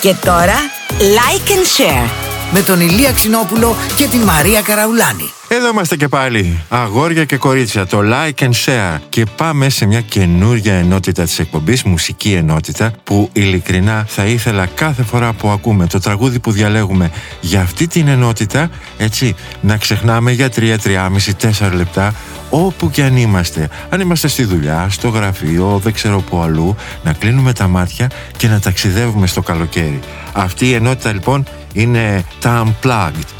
Και τώρα, like and share με τον Ηλία Ξινόπουλο και την Μαρία Καραουλάνη. Εδώ είμαστε και πάλι, αγόρια και κορίτσια, το like and share και πάμε σε μια καινούργια ενότητα της εκπομπής, μουσική ενότητα που ειλικρινά θα ήθελα κάθε φορά που ακούμε το τραγούδι που διαλέγουμε για αυτή την ενότητα, έτσι, να ξεχνάμε για 3, 3,5, 4 λεπτά όπου και αν είμαστε. Αν είμαστε στη δουλειά, στο γραφείο, δεν ξέρω που αλλού, να κλείνουμε τα μάτια και να ταξιδεύουμε στο καλοκαίρι. Αυτή η ενότητα λοιπόν είναι τα Unplugged.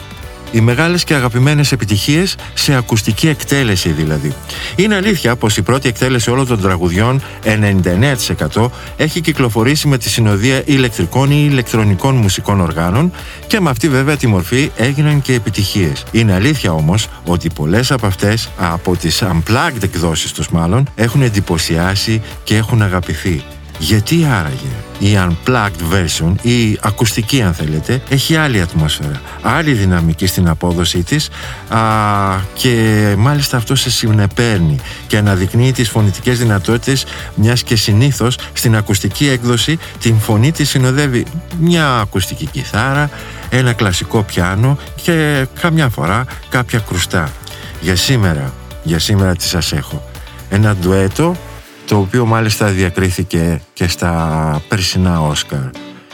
Οι μεγάλες και αγαπημένες επιτυχίες σε ακουστική εκτέλεση δηλαδή. Είναι αλήθεια πως η πρώτη εκτέλεση όλων των τραγουδιών 99% έχει κυκλοφορήσει με τη συνοδεία ηλεκτρικών ή ηλεκτρονικών μουσικών οργάνων και με αυτή βέβαια τη μορφή έγιναν και επιτυχίες. Είναι αλήθεια όμως ότι πολλές από αυτές, από τις unplugged εκδόσεις τους μάλλον, έχουν εντυπωσιάσει και έχουν αγαπηθεί. Γιατί άραγε η unplugged version, η ακουστική αν θέλετε, έχει άλλη ατμόσφαιρα, άλλη δυναμική στην απόδοσή της α, και μάλιστα αυτό σε συνεπέρνει και αναδεικνύει τις φωνητικές δυνατότητες μιας και συνήθως στην ακουστική έκδοση την φωνή της συνοδεύει μια ακουστική κιθάρα, ένα κλασικό πιάνο και καμιά φορά κάποια κρουστά. Για σήμερα, για σήμερα τι σας έχω. Ένα ντουέτο το οποίο μάλιστα διακρίθηκε και στα περσινά Όσκαρ.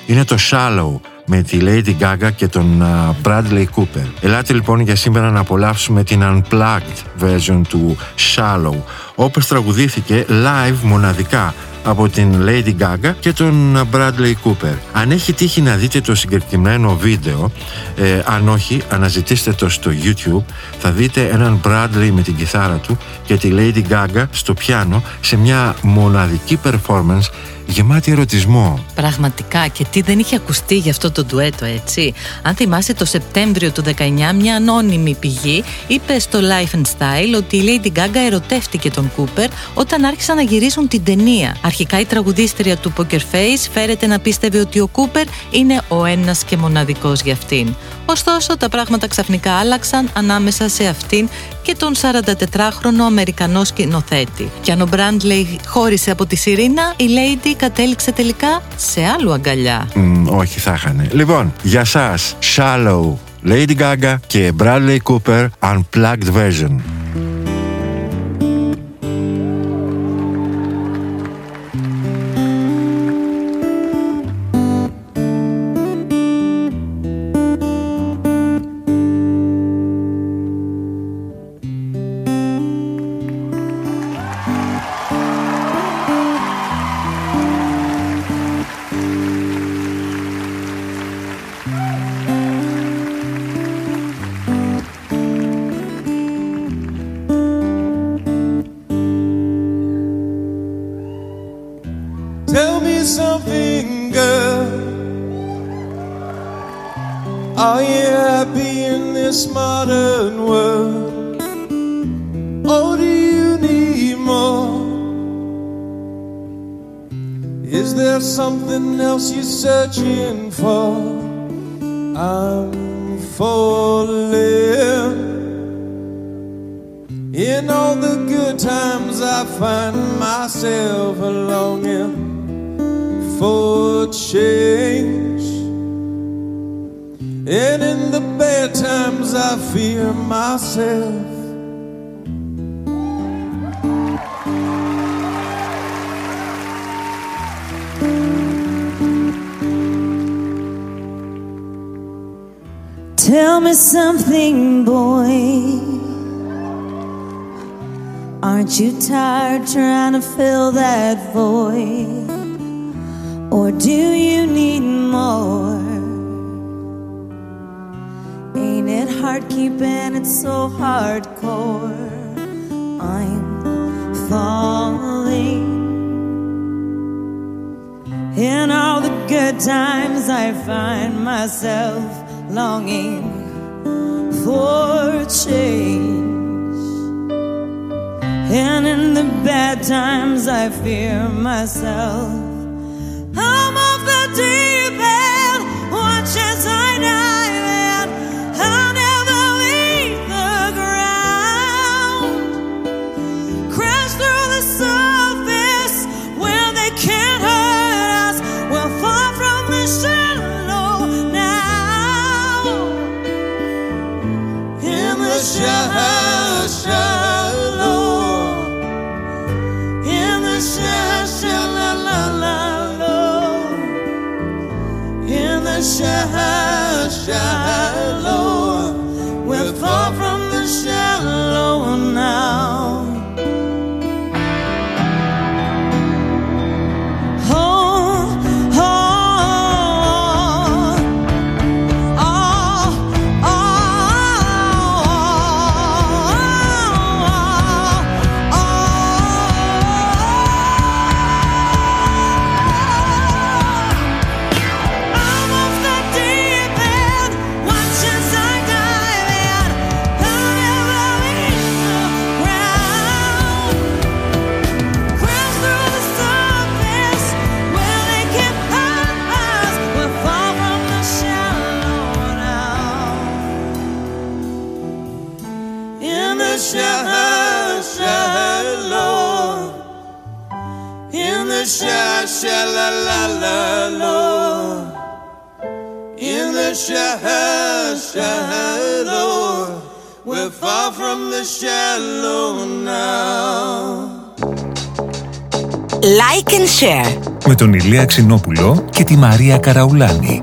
Είναι το Shallow με τη Lady Gaga και τον Bradley Cooper. Ελάτε λοιπόν για σήμερα να απολαύσουμε την unplugged version του Shallow όπως τραγουδήθηκε live μοναδικά από την Lady Gaga και τον Bradley Cooper. Αν έχει τύχει να δείτε το συγκεκριμένο βίντεο, ε, αν όχι, αναζητήστε το στο YouTube, θα δείτε έναν Bradley με την κιθάρα του και τη Lady Gaga στο πιάνο σε μια μοναδική performance γεμάτη ερωτισμό. Πραγματικά και τι δεν είχε ακουστεί για αυτό το ντουέτο έτσι; Αν θυμάσαι το Σεπτέμβριο του 19 μια ανώνυμη πηγή είπε στο Life and Style ότι η Lady Gaga ερωτεύτηκε τον Κούπερ όταν άρχισαν να γυρίσουν την ταινία. Αρχικά η τραγουδίστρια του Poker Face φέρεται να πίστευε ότι ο Κούπερ είναι ο ένας και μοναδικός για αυτήν. Ωστόσο τα πράγματα ξαφνικά άλλαξαν ανάμεσα σε αυτήν και τον 44χρονο Αμερικανό σκηνοθέτη. Και αν ο Μπράντλεϊ χώρισε από τη Σιρήνα, η Lady κατέληξε τελικά σε άλλου αγκαλιά. όχι, θα είχανε. Λοιπόν, για σας, Shallow, Lady Gaga και Bradley Cooper Unplugged Version. modern world? Or do you need more? Is there something else you're searching for? I'm falling. In all the good times, I find myself longing for change. And in the at times I fear myself. Tell me something, boy. Aren't you tired trying to fill that void? Or do you need more? hard keeping it so hardcore. I'm falling. In all the good times, I find myself longing for change. And in the bad times, I fear myself. I'm off the deep end, watch as I. Like and share. Με τον Ηλία Ξινόπουλο και τη Μαρία Καραουλάνη.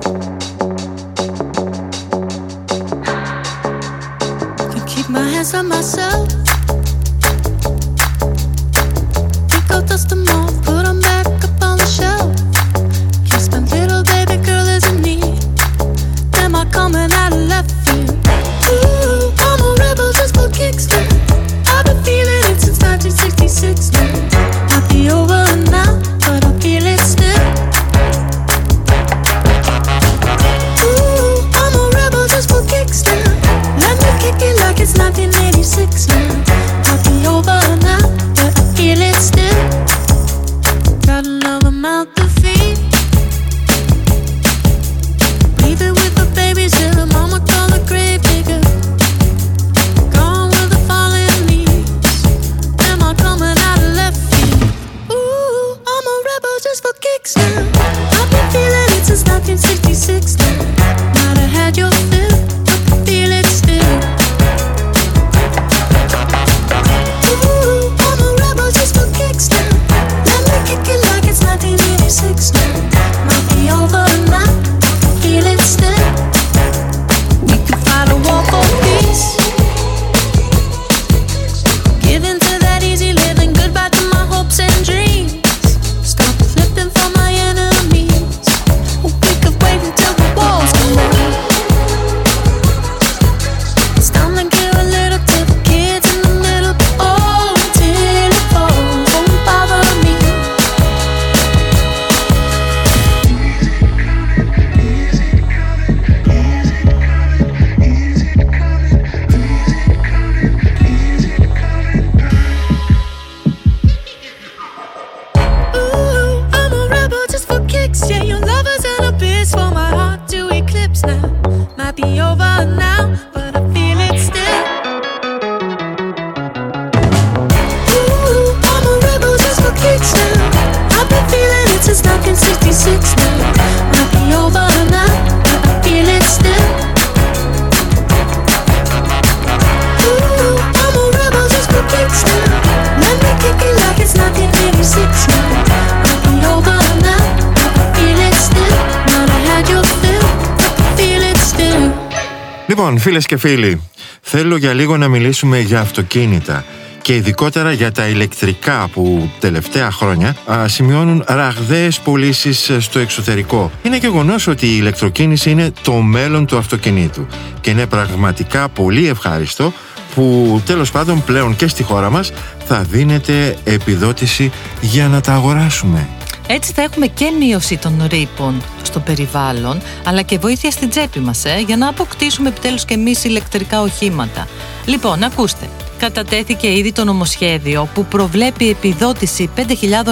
Λοιπόν, φίλες και φίλοι, θέλω για λίγο να μιλήσουμε για αυτοκίνητα και ειδικότερα για τα ηλεκτρικά που τελευταία χρόνια α, σημειώνουν ραγδαίες πωλήσεις στο εξωτερικό. Είναι γεγονός ότι η ηλεκτροκίνηση είναι το μέλλον του αυτοκινήτου και είναι πραγματικά πολύ ευχάριστο που τέλος πάντων πλέον και στη χώρα μας θα δίνεται επιδότηση για να τα αγοράσουμε. Έτσι θα έχουμε και μείωση των ρήπων στο περιβάλλον, αλλά και βοήθεια στην τσέπη μας, ε, για να αποκτήσουμε επιτέλους και εμείς ηλεκτρικά οχήματα. Λοιπόν, ακούστε, κατατέθηκε ήδη το νομοσχέδιο που προβλέπει επιδότηση 5.000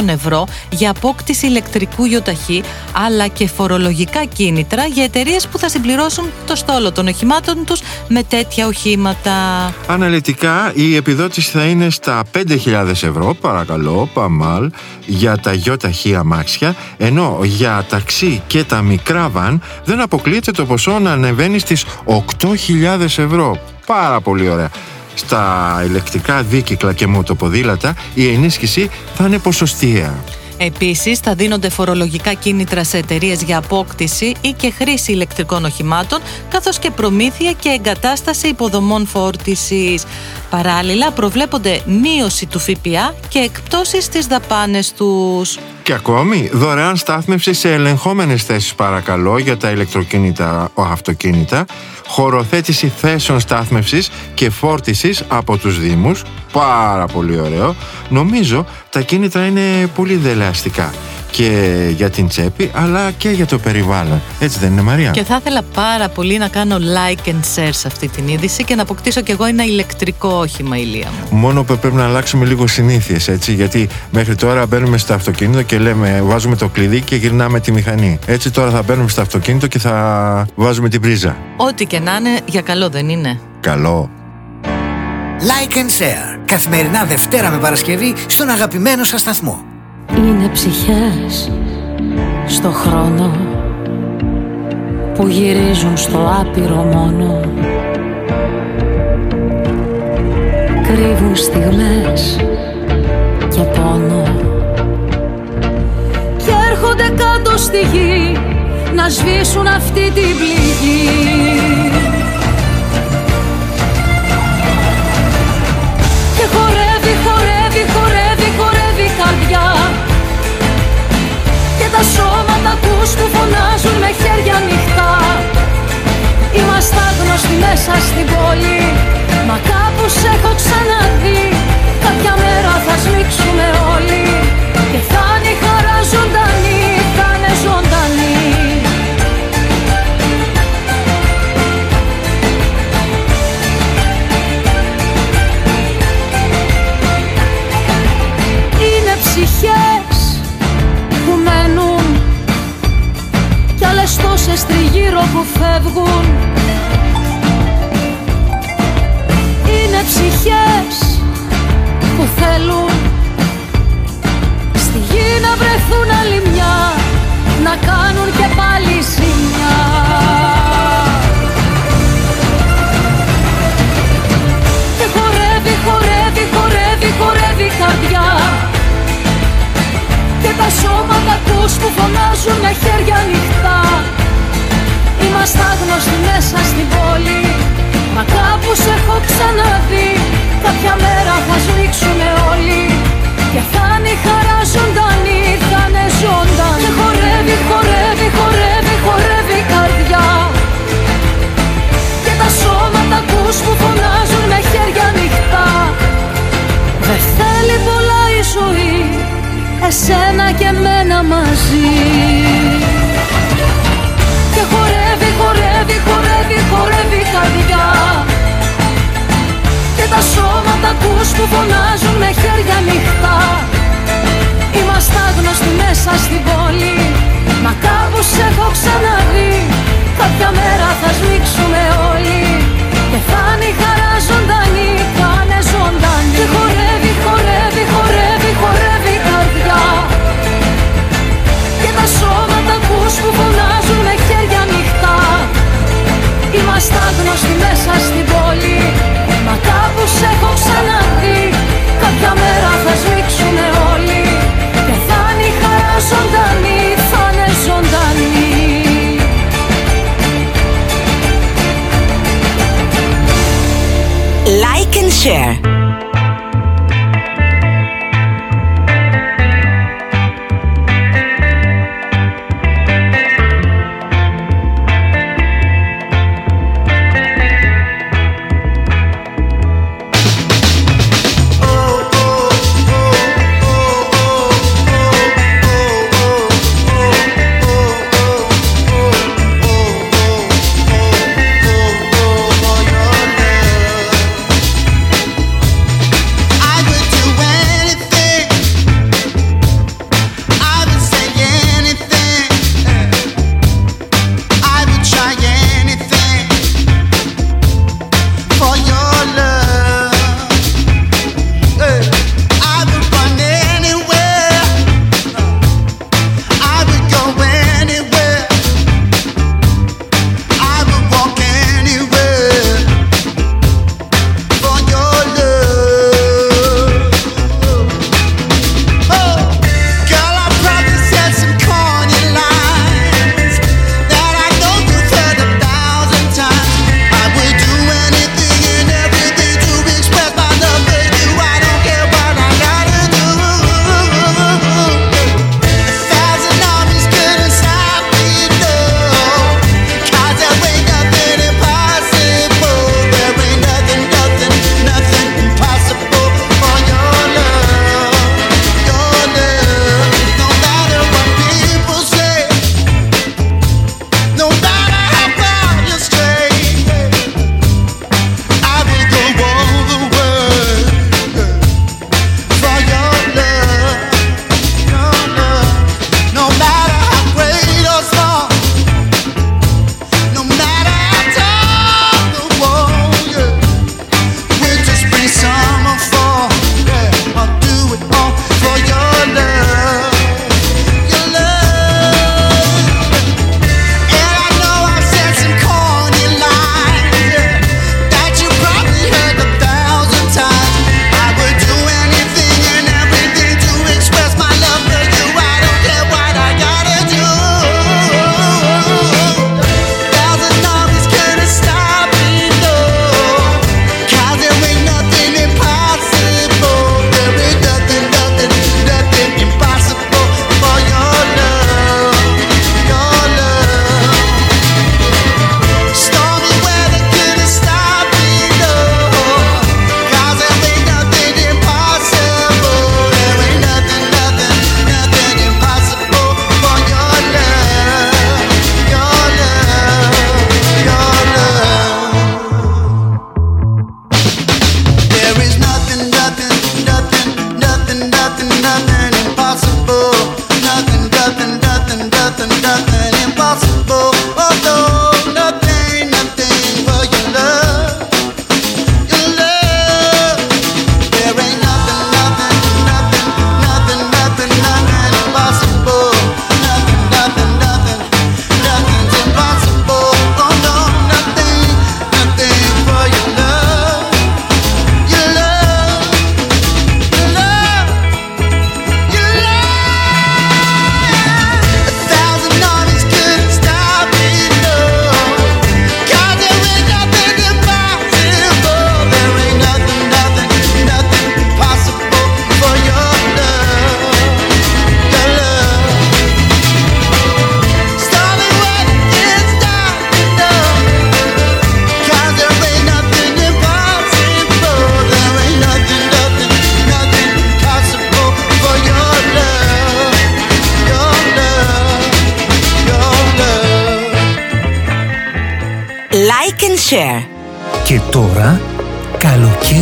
ευρώ για απόκτηση ηλεκτρικού γιοταχή αλλά και φορολογικά κίνητρα για εταιρείες που θα συμπληρώσουν το στόλο των οχημάτων τους με τέτοια οχήματα. Αναλυτικά η επιδότηση θα είναι στα 5.000 ευρώ, παρακαλώ, παμάλ, για τα γιοταχή αμάξια, ενώ για ταξί και τα μικρά βαν δεν αποκλείεται το ποσό να ανεβαίνει στις 8.000 ευρώ. Πάρα πολύ ωραία στα ηλεκτρικά δίκυκλα και μοτοποδήλατα η ενίσχυση θα είναι ποσοστιαία. Επίσης θα δίνονται φορολογικά κίνητρα σε εταιρείες για απόκτηση ή και χρήση ηλεκτρικών οχημάτων καθώς και προμήθεια και εγκατάσταση υποδομών φόρτισης. Παράλληλα προβλέπονται μείωση του ΦΠΑ και εκπτώσεις στις δαπάνες τους. Και ακόμη, δωρεάν στάθμευση σε ελεγχόμενες θέσεις, παρακαλώ, για τα ηλεκτροκίνητα αυτοκίνητα, χωροθέτηση θέσεων στάθμευσης και φόρτισης από τους Δήμους. Πάρα πολύ ωραίο. Νομίζω τα κίνητρα είναι πολύ δελεαστικά και για την τσέπη αλλά και για το περιβάλλον. Έτσι δεν είναι Μαρία; Και θα ήθελα πάρα πολύ να κάνω like and share σε αυτή την είδηση και να αποκτήσω κι εγώ ένα ηλεκτρικό όχημα ηλία μου. Μόνο που πρέπει να αλλάξουμε λίγο συνήθειες έτσι γιατί μέχρι τώρα μπαίνουμε στο αυτοκίνητο και λέμε βάζουμε το κλειδί και γυρνάμε τη μηχανή. Έτσι τώρα θα μπαίνουμε στο αυτοκίνητο και θα βάζουμε την πρίζα. Ό,τι και να είναι για καλό δεν είναι. Καλό. Like and share. Καθημερινά Δευτέρα με Παρασκευή στον αγαπημένο σας σταθμό. Είναι ψυχές στο χρόνο που γυρίζουν στο άπειρο μόνο Κρύβουν στιγμές και πόνο Και έρχονται κάτω στη γη να σβήσουν αυτή την πληγή στην πόλη. Μα κάπου σε έχω ξαναδεί. Κάποια μέρα θα σμίξουμε που φωνάζουν με χέρια ανοιχτά. Είμαστε άγνωστοι μέσα στην πόλη. Μα κάπου σε έχω ξαναδεί Κάποια μέρα θα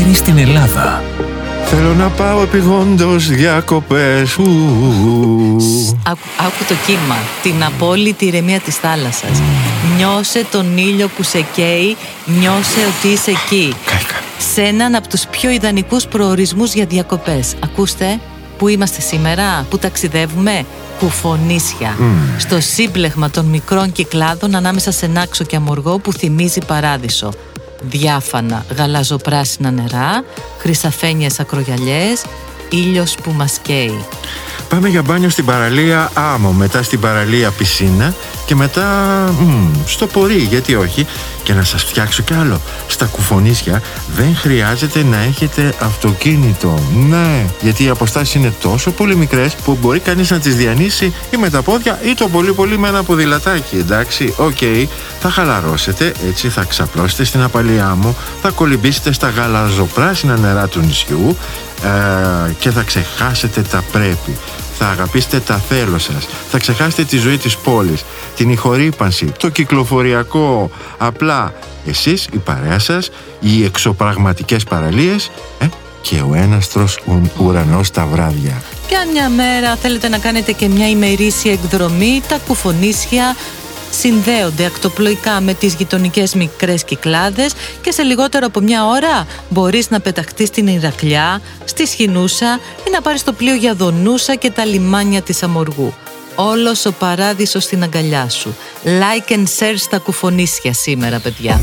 καλοκαίρι στην Ελλάδα. Θέλω να πάω επιγόντως διακοπές Άκου, το κύμα. Την απόλυτη ηρεμία της θάλασσας. Νιώσε τον ήλιο που σε καίει Νιώσε ότι είσαι εκεί. Σε έναν από τους πιο ιδανικούς προορισμούς για διακοπές. Ακούστε Πού είμαστε σήμερα, πού ταξιδεύουμε. Κουφονίσια. Στο σύμπλεγμα των μικρών κυκλάδων ανάμεσα σε Νάξο και Αμοργό που θυμίζει παράδεισο. Διάφανα γαλαζοπράσινα νερά, χρυσαφένιες ακρογιαλιές, ήλιος που μας καίει. Πάμε για μπάνιο στην παραλία Άμμο, μετά στην παραλία Πισίνα και μετά στο Πορί, γιατί όχι, και να σας φτιάξω κι άλλο. Στα Κουφονίσια δεν χρειάζεται να έχετε αυτοκίνητο. Ναι, γιατί οι αποστάσεις είναι τόσο πολύ μικρές που μπορεί κανείς να τις διανύσει ή με τα πόδια ή το πολύ πολύ με ένα ποδηλατάκι, εντάξει. Οκ, θα χαλαρώσετε, έτσι θα ξαπλώσετε στην απαλία μου, θα κολυμπήσετε στα γαλαζοπράσινα νερά του νησιού ε, και θα ξεχάσετε τα πρέπει. Θα αγαπήσετε τα θέλω σας, θα ξεχάσετε τη ζωή της πόλης, την ηχορύπανση, το κυκλοφοριακό, απλά εσείς, η παρέα σας, οι εξωπραγματικές παραλίες ε, και ο έναστρος ουρανός τα βράδια. Και αν μια μέρα θέλετε να κάνετε και μια ημερήσια εκδρομή, τα κουφονίσια συνδέονται ακτοπλοϊκά με τις γειτονικές μικρές κυκλάδες και σε λιγότερο από μια ώρα μπορείς να πεταχτείς στην Ηρακλιά, στη Σχοινούσα ή να πάρεις το πλοίο για Δονούσα και τα λιμάνια της Αμοργού. Όλος ο παράδεισος στην αγκαλιά σου. Like and share στα κουφονίσια σήμερα, παιδιά.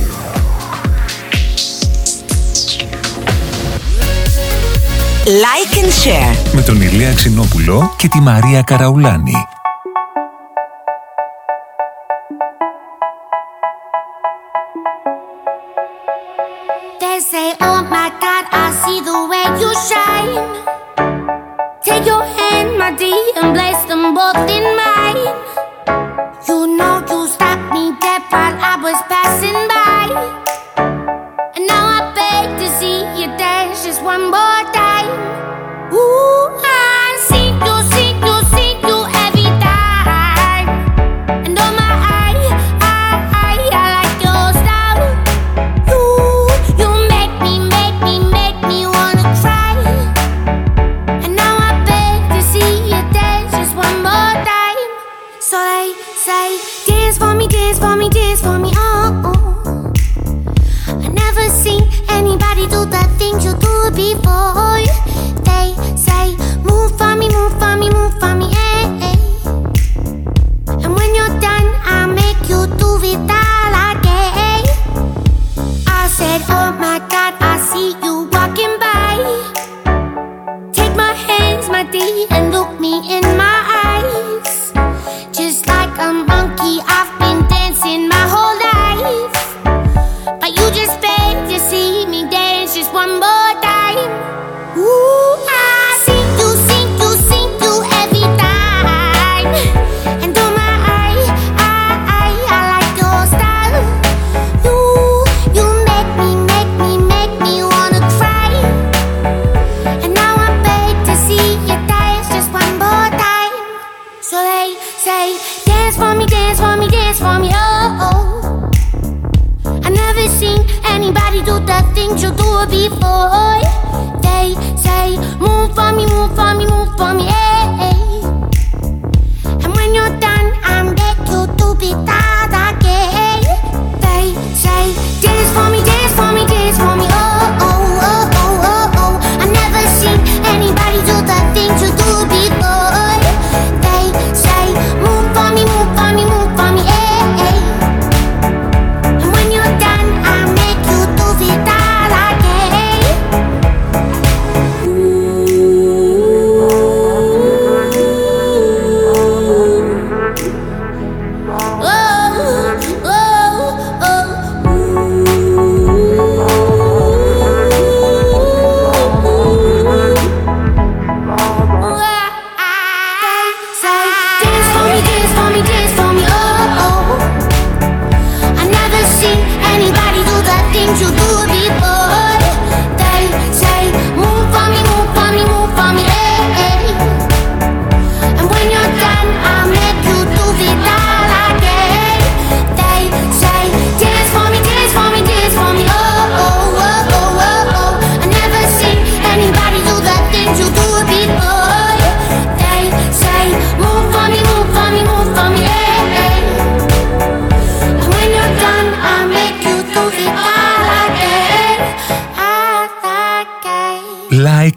Like and share. Με τον Ηλία Ξινόπουλο και τη Μαρία Καραουλάνη.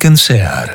Aconsejar.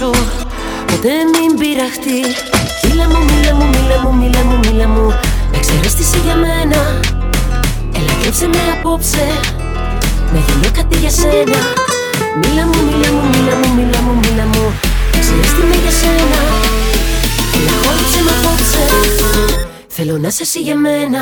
Σου. Ποτέ μην πειραχτεί. Μίλα μου, μίλα μου, μίλα μου, μίλα μου, μίλα μου. Να ξέρεις τι είσαι για μένα. Έλα κλέψε με απόψε. Να γίνω κάτι για σένα. Μίλα μου, μίλα μου, μίλα μου, μίλα μου, μίλα μου. Ξέρεις τι είμαι για σένα. Έλα χώριψε με απόψε. Θέλω να είσαι εσύ για μένα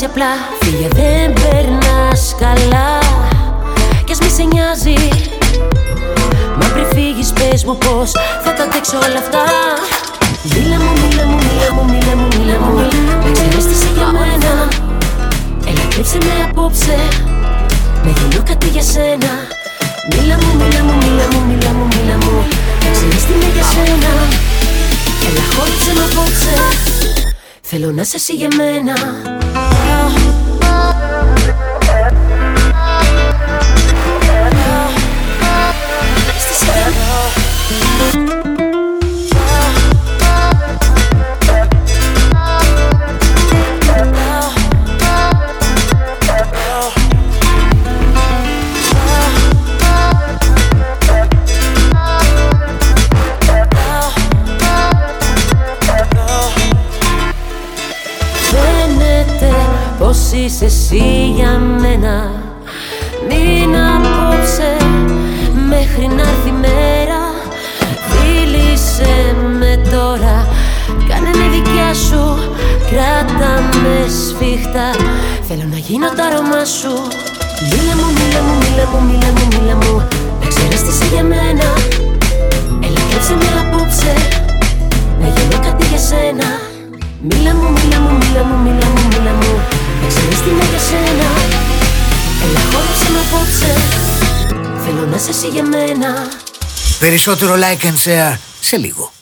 μας κουράζει απλά Φύγε δεν περνάς καλά. Κι ας μη σε νοιάζει. Μα πριν φύγεις πες μου πως θα τα αντέξω όλα αυτά. Μίλα μου, μίλα μου, μίλα μου, μίλα μου, μίλα μου. Να ξέρεις τι είσαι για μένα. Έλα κρύψε με απόψε. Να γίνω κάτι για σένα. Μίλα μου, μίλα μου, μίλα μου, μίλα μου, μίλα μου. Να ξέρεις τι είναι για σένα. Έλα χώρισε με απόψε. Θέλω να είσαι εσύ για μένα Περισσότερο like and share σε λίγο.